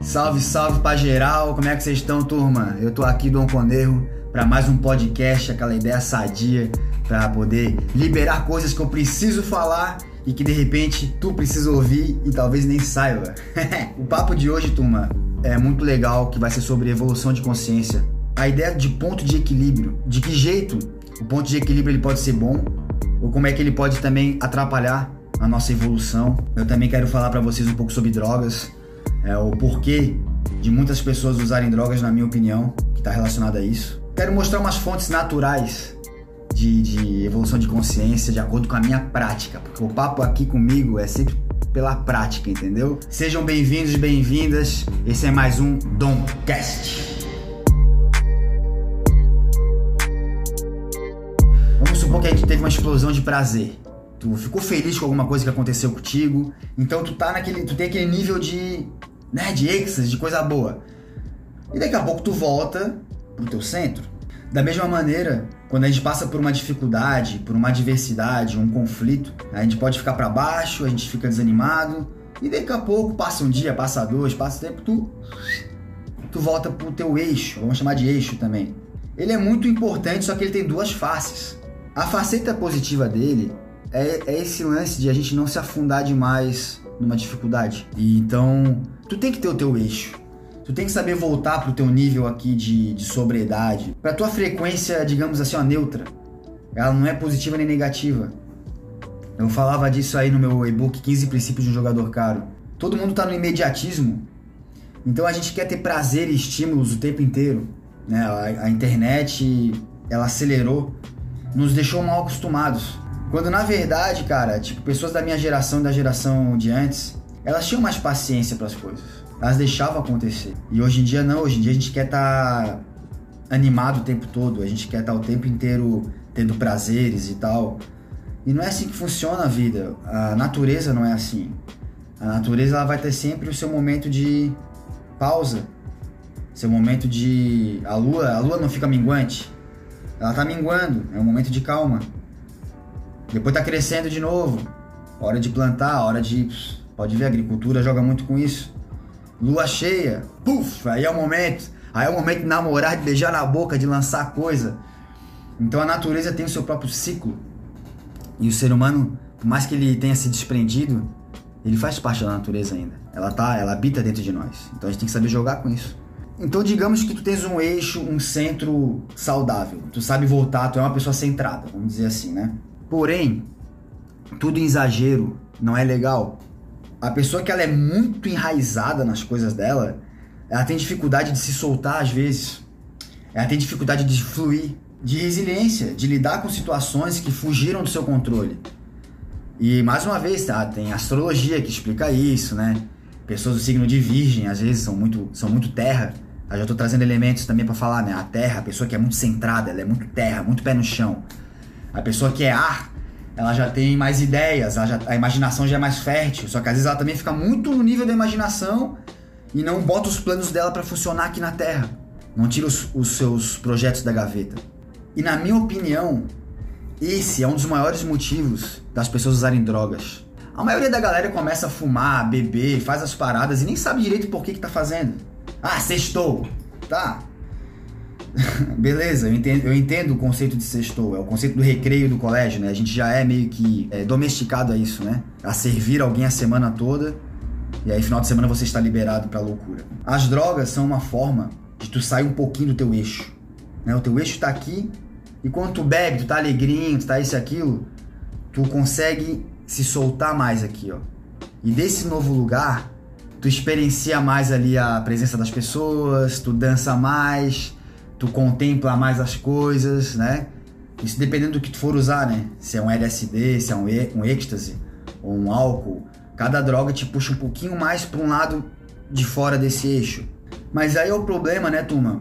Salve, salve pra geral, como é que vocês estão, turma? Eu tô aqui, Dom Conerro, para mais um podcast, aquela ideia sadia para poder liberar coisas que eu preciso falar e que de repente tu precisa ouvir e talvez nem saiba. o papo de hoje, turma, é muito legal, que vai ser sobre evolução de consciência. A ideia de ponto de equilíbrio, de que jeito o ponto de equilíbrio ele pode ser bom ou como é que ele pode também atrapalhar a nossa evolução. Eu também quero falar para vocês um pouco sobre drogas, é, o porquê de muitas pessoas usarem drogas, na minha opinião, que está relacionado a isso. Quero mostrar umas fontes naturais de, de, evolução de consciência de acordo com a minha prática, porque o papo aqui comigo é sempre pela prática, entendeu? Sejam bem-vindos, bem-vindas. Esse é mais um Domcast. Vamos supor que a gente teve uma explosão de prazer. Tu ficou feliz com alguma coisa que aconteceu contigo, então tu tá naquele, tu tem aquele nível de, né, de êxtase, de coisa boa. E daqui a pouco tu volta pro teu centro. Da mesma maneira, quando a gente passa por uma dificuldade, por uma adversidade, um conflito, a gente pode ficar para baixo, a gente fica desanimado, e daqui a pouco passa um dia, passa dois, passa tempo, tu tu volta pro teu eixo, vamos chamar de eixo também. Ele é muito importante, só que ele tem duas faces. A faceta positiva dele é, é esse lance de a gente não se afundar demais numa dificuldade. E então, tu tem que ter o teu eixo. Tu tem que saber voltar pro teu nível aqui de, de sobriedade, pra tua frequência, digamos assim, ó, neutra. Ela não é positiva nem negativa. Eu falava disso aí no meu e-book 15 princípios de um jogador caro. Todo mundo tá no imediatismo. Então a gente quer ter prazer e estímulos o tempo inteiro. Né? A, a internet, ela acelerou, nos deixou mal acostumados. Quando na verdade, cara, tipo, pessoas da minha geração e da geração de antes, elas tinham mais paciência para as coisas. Elas deixavam acontecer. E hoje em dia não, hoje em dia a gente quer estar tá animado o tempo todo, a gente quer estar tá o tempo inteiro tendo prazeres e tal. E não é assim que funciona a vida. A natureza não é assim. A natureza ela vai ter sempre o seu momento de pausa, seu momento de a lua, a lua não fica minguante. Ela tá minguando, é um momento de calma. Depois tá crescendo de novo. Hora de plantar, hora de. Pode ver, a agricultura joga muito com isso. Lua cheia, puf, aí é o momento. Aí é o momento de namorar, de beijar na boca, de lançar coisa. Então a natureza tem o seu próprio ciclo. E o ser humano, por mais que ele tenha se desprendido, ele faz parte da natureza ainda. Ela tá, ela habita dentro de nós. Então a gente tem que saber jogar com isso. Então digamos que tu tens um eixo, um centro saudável. Tu sabe voltar, tu é uma pessoa centrada, vamos dizer assim, né? Porém, tudo em exagero não é legal. A pessoa que ela é muito enraizada nas coisas dela, ela tem dificuldade de se soltar às vezes. Ela tem dificuldade de fluir, de resiliência, de lidar com situações que fugiram do seu controle. E mais uma vez, tá? Tem astrologia que explica isso, né? Pessoas do signo de Virgem às vezes são muito, são muito terra. Eu já estou trazendo elementos também para falar, né? A terra, a pessoa que é muito centrada, ela é muito terra, muito pé no chão. A pessoa que é ar, ela já tem mais ideias, já, a imaginação já é mais fértil, só que às vezes ela também fica muito no nível da imaginação e não bota os planos dela para funcionar aqui na Terra. Não tira os, os seus projetos da gaveta. E na minha opinião, esse é um dos maiores motivos das pessoas usarem drogas. A maioria da galera começa a fumar, beber, faz as paradas e nem sabe direito por que, que tá fazendo. Ah, sextou. Tá, Beleza, eu entendo, eu entendo o conceito de sextou, é o conceito do recreio do colégio, né? A gente já é meio que é, domesticado a isso, né? A servir alguém a semana toda e aí final de semana você está liberado pra loucura. As drogas são uma forma de tu sair um pouquinho do teu eixo, né? O teu eixo tá aqui e quando tu bebe, tu tá alegrinho, tu tá isso e aquilo, tu consegue se soltar mais aqui, ó. E desse novo lugar, tu experiencia mais ali a presença das pessoas, tu dança mais, tu contempla mais as coisas, né? Isso dependendo do que tu for usar, né? Se é um LSD, se é um, um êxtase ou um álcool, cada droga te puxa um pouquinho mais para um lado de fora desse eixo. Mas aí é o problema, né, turma?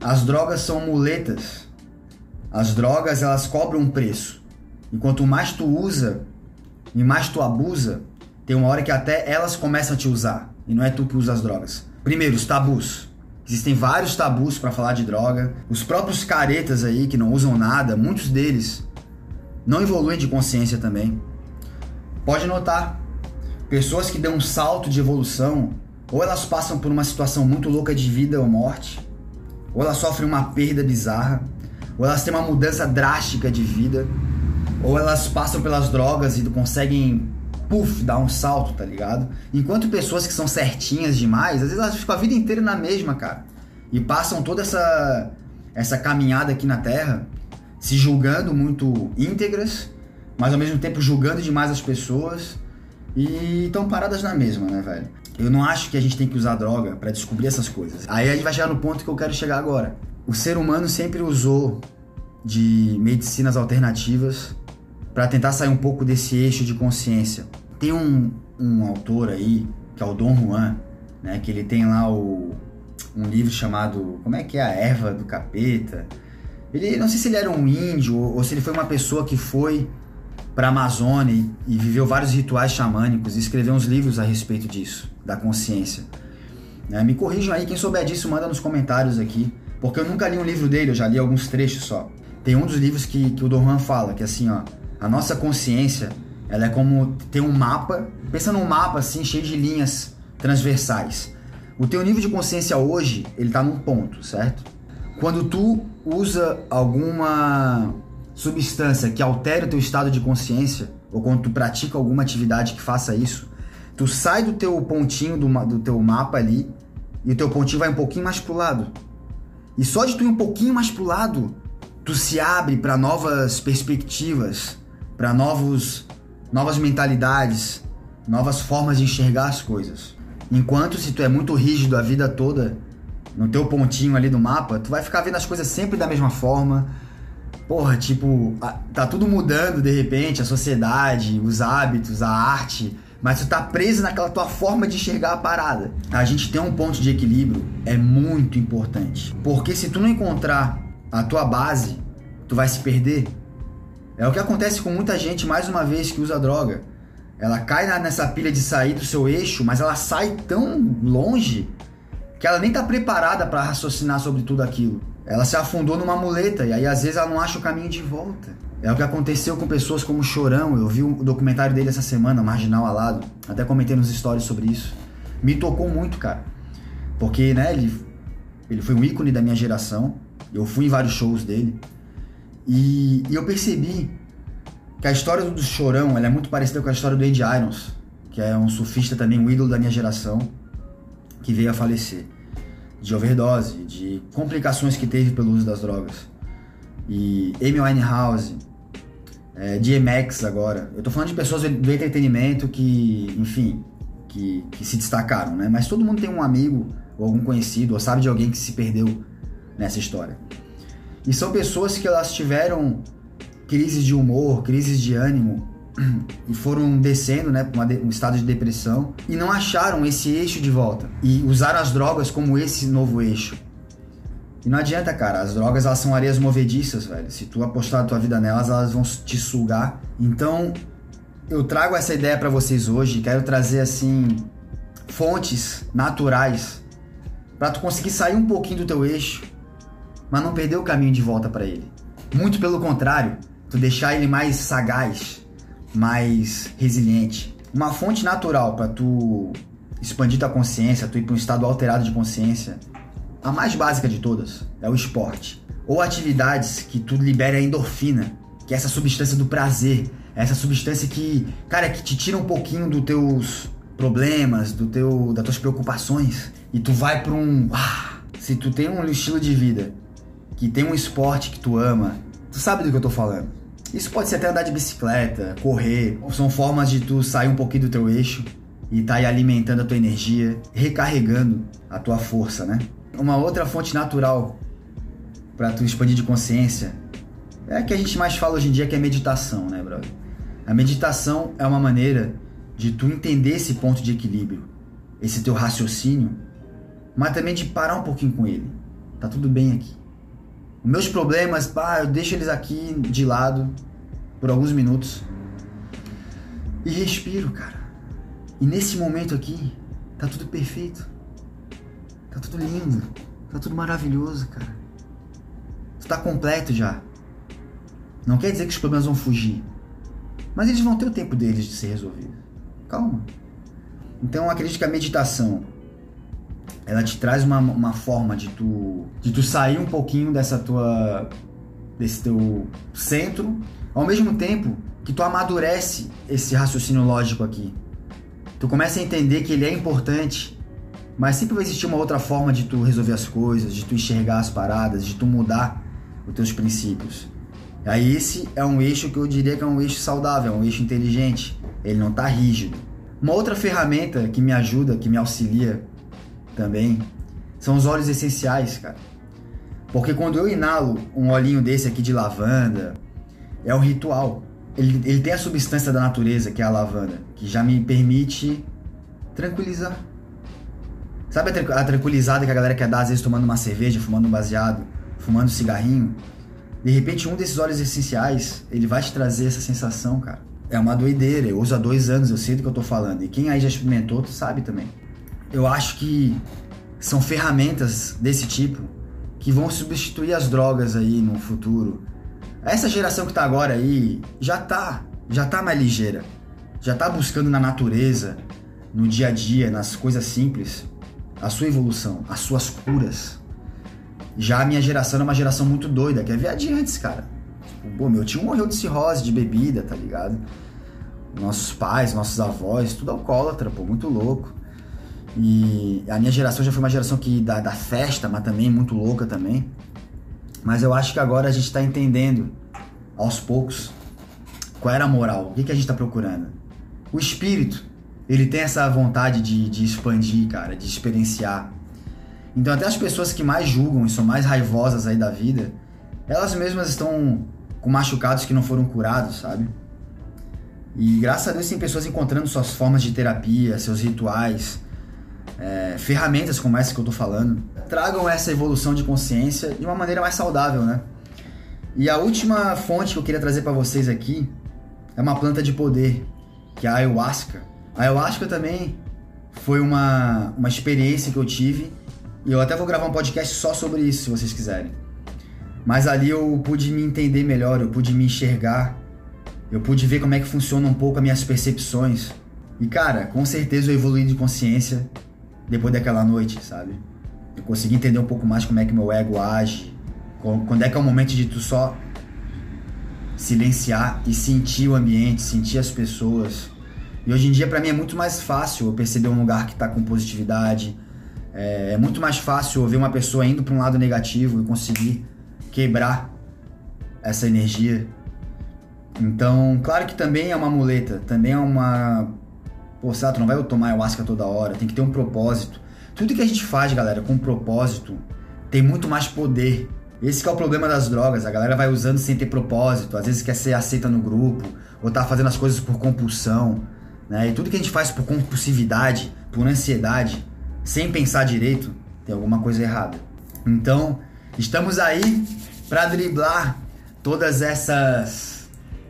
As drogas são muletas. As drogas, elas cobram um preço. E quanto mais tu usa e mais tu abusa, tem uma hora que até elas começam a te usar. E não é tu que usa as drogas. Primeiro, os tabus. Existem vários tabus para falar de droga. Os próprios caretas aí que não usam nada, muitos deles não evoluem de consciência também. Pode notar, pessoas que dão um salto de evolução ou elas passam por uma situação muito louca de vida ou morte, ou elas sofrem uma perda bizarra, ou elas têm uma mudança drástica de vida, ou elas passam pelas drogas e conseguem, puff, dar um salto, tá ligado? Enquanto pessoas que são certinhas demais, às vezes elas ficam a vida inteira na mesma, cara. E passam toda essa, essa caminhada aqui na Terra se julgando muito íntegras, mas ao mesmo tempo julgando demais as pessoas e estão paradas na mesma, né, velho? Eu não acho que a gente tem que usar droga para descobrir essas coisas. Aí a gente vai chegar no ponto que eu quero chegar agora. O ser humano sempre usou de medicinas alternativas para tentar sair um pouco desse eixo de consciência. Tem um, um autor aí, que é o Dom Juan, né, que ele tem lá o, um livro chamado, como é que é, a erva do capeta. Ele, não sei se ele era um índio ou, ou se ele foi uma pessoa que foi para a Amazônia e, e, viveu vários rituais xamânicos e escreveu uns livros a respeito disso, da consciência. Né, me corrijam aí, quem souber disso, manda nos comentários aqui, porque eu nunca li um livro dele, eu já li alguns trechos só. Tem um dos livros que, que o Dom Juan fala, que é assim, ó, a nossa consciência, ela é como ter um mapa, pensa num mapa assim, cheio de linhas transversais. O teu nível de consciência hoje, ele tá num ponto, certo? Quando tu usa alguma substância que altere o teu estado de consciência, ou quando tu pratica alguma atividade que faça isso, tu sai do teu pontinho do, do teu mapa ali, e o teu pontinho vai um pouquinho mais pro lado. E só de tu ir um pouquinho mais pro lado, tu se abre para novas perspectivas, para novos novas mentalidades, novas formas de enxergar as coisas. Enquanto se tu é muito rígido a vida toda no teu pontinho ali do mapa, tu vai ficar vendo as coisas sempre da mesma forma. Porra, tipo, tá tudo mudando de repente, a sociedade, os hábitos, a arte, mas tu tá preso naquela tua forma de enxergar a parada. A gente ter um ponto de equilíbrio é muito importante, porque se tu não encontrar a tua base, tu vai se perder. É o que acontece com muita gente, mais uma vez, que usa droga. Ela cai nessa pilha de sair do seu eixo, mas ela sai tão longe que ela nem tá preparada para raciocinar sobre tudo aquilo. Ela se afundou numa muleta e aí às vezes ela não acha o caminho de volta. É o que aconteceu com pessoas como Chorão. Eu vi o documentário dele essa semana, Marginal Alado. Até comentei nos stories sobre isso. Me tocou muito, cara. Porque, né, ele, ele foi um ícone da minha geração. Eu fui em vários shows dele. E, e, eu percebi que a história do Chorão é muito parecida com a história do Ed Irons, que é um surfista também, um ídolo da minha geração, que veio a falecer de overdose, de complicações que teve pelo uso das drogas. E Amy Winehouse, é, DMX agora. Eu tô falando de pessoas do entretenimento que, enfim, que, que se destacaram, né? Mas todo mundo tem um amigo ou algum conhecido ou sabe de alguém que se perdeu nessa história. E são pessoas que elas tiveram crises de humor, crises de ânimo e foram descendo, né, para um estado de depressão e não acharam esse eixo de volta e usaram as drogas como esse novo eixo. E não adianta, cara, as drogas elas são areias movediças, velho. Se tu apostar a tua vida nelas, elas vão te sugar. Então, eu trago essa ideia para vocês hoje, quero trazer assim fontes naturais para tu conseguir sair um pouquinho do teu eixo mas não perder o caminho de volta para ele. Muito pelo contrário, tu deixar ele mais sagaz, mais resiliente. Uma fonte natural para tu expandir tua consciência, tu ir para um estado alterado de consciência, a mais básica de todas é o esporte. Ou atividades que tu libere a endorfina, que é essa substância do prazer, essa substância que, cara, que te tira um pouquinho dos teus problemas, do teu, das tuas preocupações e tu vai para um, ah, se tu tem um estilo de vida que tem um esporte que tu ama, tu sabe do que eu tô falando. Isso pode ser até andar de bicicleta, correr, são formas de tu sair um pouquinho do teu eixo e tá aí alimentando a tua energia, recarregando a tua força, né? Uma outra fonte natural para tu expandir de consciência é a que a gente mais fala hoje em dia que é meditação, né, brother? A meditação é uma maneira de tu entender esse ponto de equilíbrio, esse teu raciocínio, mas também de parar um pouquinho com ele. Tá tudo bem aqui meus problemas, pá, eu deixo eles aqui de lado por alguns minutos e respiro, cara. E nesse momento aqui, tá tudo perfeito. Tá tudo lindo. Tá tudo maravilhoso, cara. Tu tá completo já. Não quer dizer que os problemas vão fugir. Mas eles vão ter o tempo deles de ser resolvidos. Calma. Então acredito que a meditação ela te traz uma, uma forma de tu, de tu sair um pouquinho dessa tua desse teu centro, ao mesmo tempo que tu amadurece esse raciocínio lógico aqui. Tu começa a entender que ele é importante, mas sempre vai existir uma outra forma de tu resolver as coisas, de tu enxergar as paradas, de tu mudar os teus princípios. Aí esse é um eixo que eu diria que é um eixo saudável, é um eixo inteligente. Ele não está rígido. Uma outra ferramenta que me ajuda, que me auxilia também, são os óleos essenciais, cara. Porque quando eu inalo um olhinho desse aqui de lavanda, é um ritual. Ele, ele tem a substância da natureza, que é a lavanda, que já me permite tranquilizar. Sabe a, tranquilizada que a galera quer dar, às vezes, tomando uma cerveja, fumando um baseado, fumando um cigarrinho? De repente, um desses óleos essenciais, ele vai te trazer essa sensação, cara. É uma doideira. Eu uso há dois anos, eu sei do que eu tô falando. E quem aí já experimentou, tu sabe também. Eu acho que são ferramentas desse tipo que vão substituir as drogas aí no futuro. Essa geração que tá agora aí já tá, já tá mais ligeira. Já tá buscando na natureza, no dia a dia, nas coisas simples, a sua evolução, as suas curas. Já a minha geração é uma geração muito doida, que é ver adiante, cara. Tipo, pô, meu tio morreu de cirrose, de bebida, tá ligado? Nossos pais, nossos avós, tudo alcoólatra, pô, muito louco. E a minha geração já foi uma geração que da, da festa, mas também muito louca também. Mas eu acho que agora a gente está entendendo, aos poucos, qual era a moral, o que, que a gente está procurando. O espírito, ele tem essa vontade de, de expandir, cara, de experienciar. Então até as pessoas que mais julgam e são mais raivosas aí da vida, elas mesmas estão com machucados que não foram curados, sabe? E graças a Deus tem pessoas encontrando suas formas de terapia, seus rituais, é, ferramentas como essa que eu tô falando, tragam essa evolução de consciência de uma maneira mais saudável, né? E a última fonte que eu queria trazer para vocês aqui é uma planta de poder, que é a ayahuasca. A ayahuasca também foi uma, uma experiência que eu tive e eu até vou gravar um podcast só sobre isso, se vocês quiserem. Mas ali eu pude me entender melhor, eu pude me enxergar, eu pude ver como é que funciona um pouco as minhas percepções. E cara, com certeza eu evoluí de consciência depois daquela noite, sabe? Eu consegui entender um pouco mais como é que meu ego age, quando é que é o momento de tu só silenciar e sentir o ambiente, sentir as pessoas. E hoje em dia para mim é muito mais fácil eu perceber um lugar que tá com positividade. É, é muito mais fácil eu ver uma pessoa indo para um lado negativo e conseguir quebrar essa energia. Então, claro que também é uma muleta, também é uma Pô, Sato, não vai tomar ayahuasca toda hora, tem que ter um propósito. Tudo que a gente faz, galera, com propósito, tem muito mais poder. Esse é o problema das drogas, a galera vai usando sem ter propósito, às vezes quer ser aceita no grupo, ou tá fazendo as coisas por compulsão, né? E tudo que a gente faz por compulsividade, por ansiedade, sem pensar direito, tem alguma coisa errada. Então, estamos aí para driblar todas essas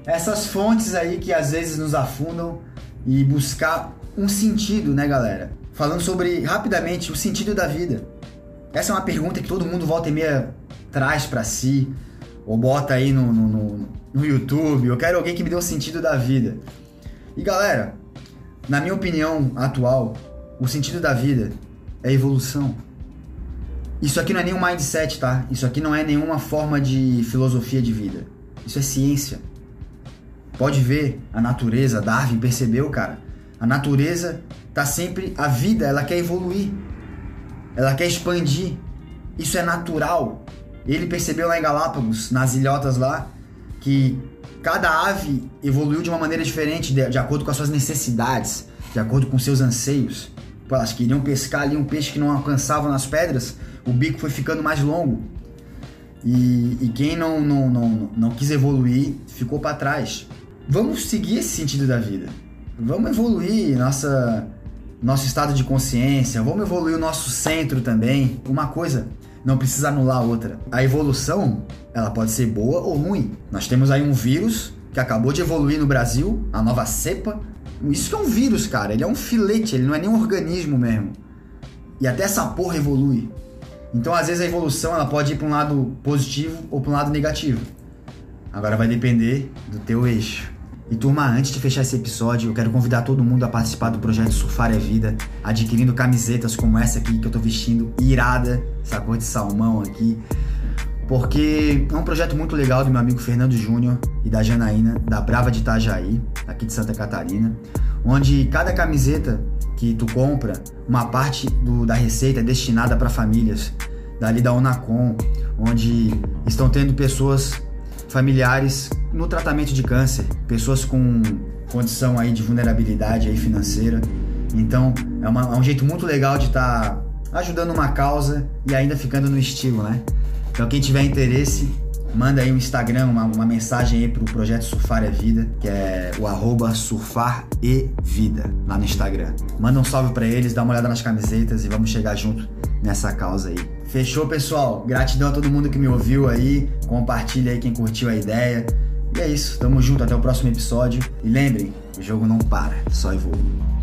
essas fontes aí que às vezes nos afundam e buscar um sentido, né, galera? Falando sobre rapidamente o sentido da vida. Essa é uma pergunta que todo mundo volta e meia traz para si, ou bota aí no, no, no, no YouTube. Eu quero alguém que me dê o sentido da vida. E galera, na minha opinião atual, o sentido da vida é evolução. Isso aqui não é nenhum mindset, tá? Isso aqui não é nenhuma forma de filosofia de vida. Isso é ciência. Pode ver a natureza, Darwin percebeu, cara. A natureza tá sempre a vida, ela quer evoluir. Ela quer expandir. Isso é natural. Ele percebeu lá em Galápagos, nas ilhotas lá, que cada ave evoluiu de uma maneira diferente, de, de acordo com as suas necessidades, de acordo com seus anseios. Pô, elas queriam pescar ali um peixe que não alcançava nas pedras, o bico foi ficando mais longo. E, e quem não, não, não, não quis evoluir ficou para trás vamos seguir esse sentido da vida. Vamos evoluir nossa nosso estado de consciência, vamos evoluir o nosso centro também. Uma coisa não precisa anular a outra. A evolução, ela pode ser boa ou ruim. Nós temos aí um vírus que acabou de evoluir no Brasil, a nova cepa. Isso é um vírus, cara. Ele é um filete, ele não é nem um organismo mesmo. E até essa porra evolui. Então, às vezes, a evolução ela pode ir para um lado positivo ou para um lado negativo. Agora vai depender do teu eixo. E turma, antes de fechar esse episódio, eu quero convidar todo mundo a participar do projeto Surfar é Vida, adquirindo camisetas como essa aqui que eu tô vestindo, irada, essa cor de salmão aqui. Porque é um projeto muito legal do meu amigo Fernando Júnior e da Janaína, da Brava de Itajaí, aqui de Santa Catarina, onde cada camiseta que tu compra, uma parte do, da receita é destinada para famílias dali da Unacom, onde estão tendo pessoas familiares no tratamento de câncer, pessoas com condição aí de vulnerabilidade aí financeira. Então é, uma, é um jeito muito legal de estar tá ajudando uma causa e ainda ficando no estilo, né? Então quem tiver interesse, manda aí um Instagram, uma, uma mensagem aí pro projeto Surfar é Vida, que é o arroba surfar e vida lá no Instagram. Manda um salve para eles, dá uma olhada nas camisetas e vamos chegar junto nessa causa aí. Fechou, pessoal? Gratidão a todo mundo que me ouviu aí. Compartilha aí quem curtiu a ideia. E é isso, tamo junto até o próximo episódio. E lembrem, o jogo não para, só evolui.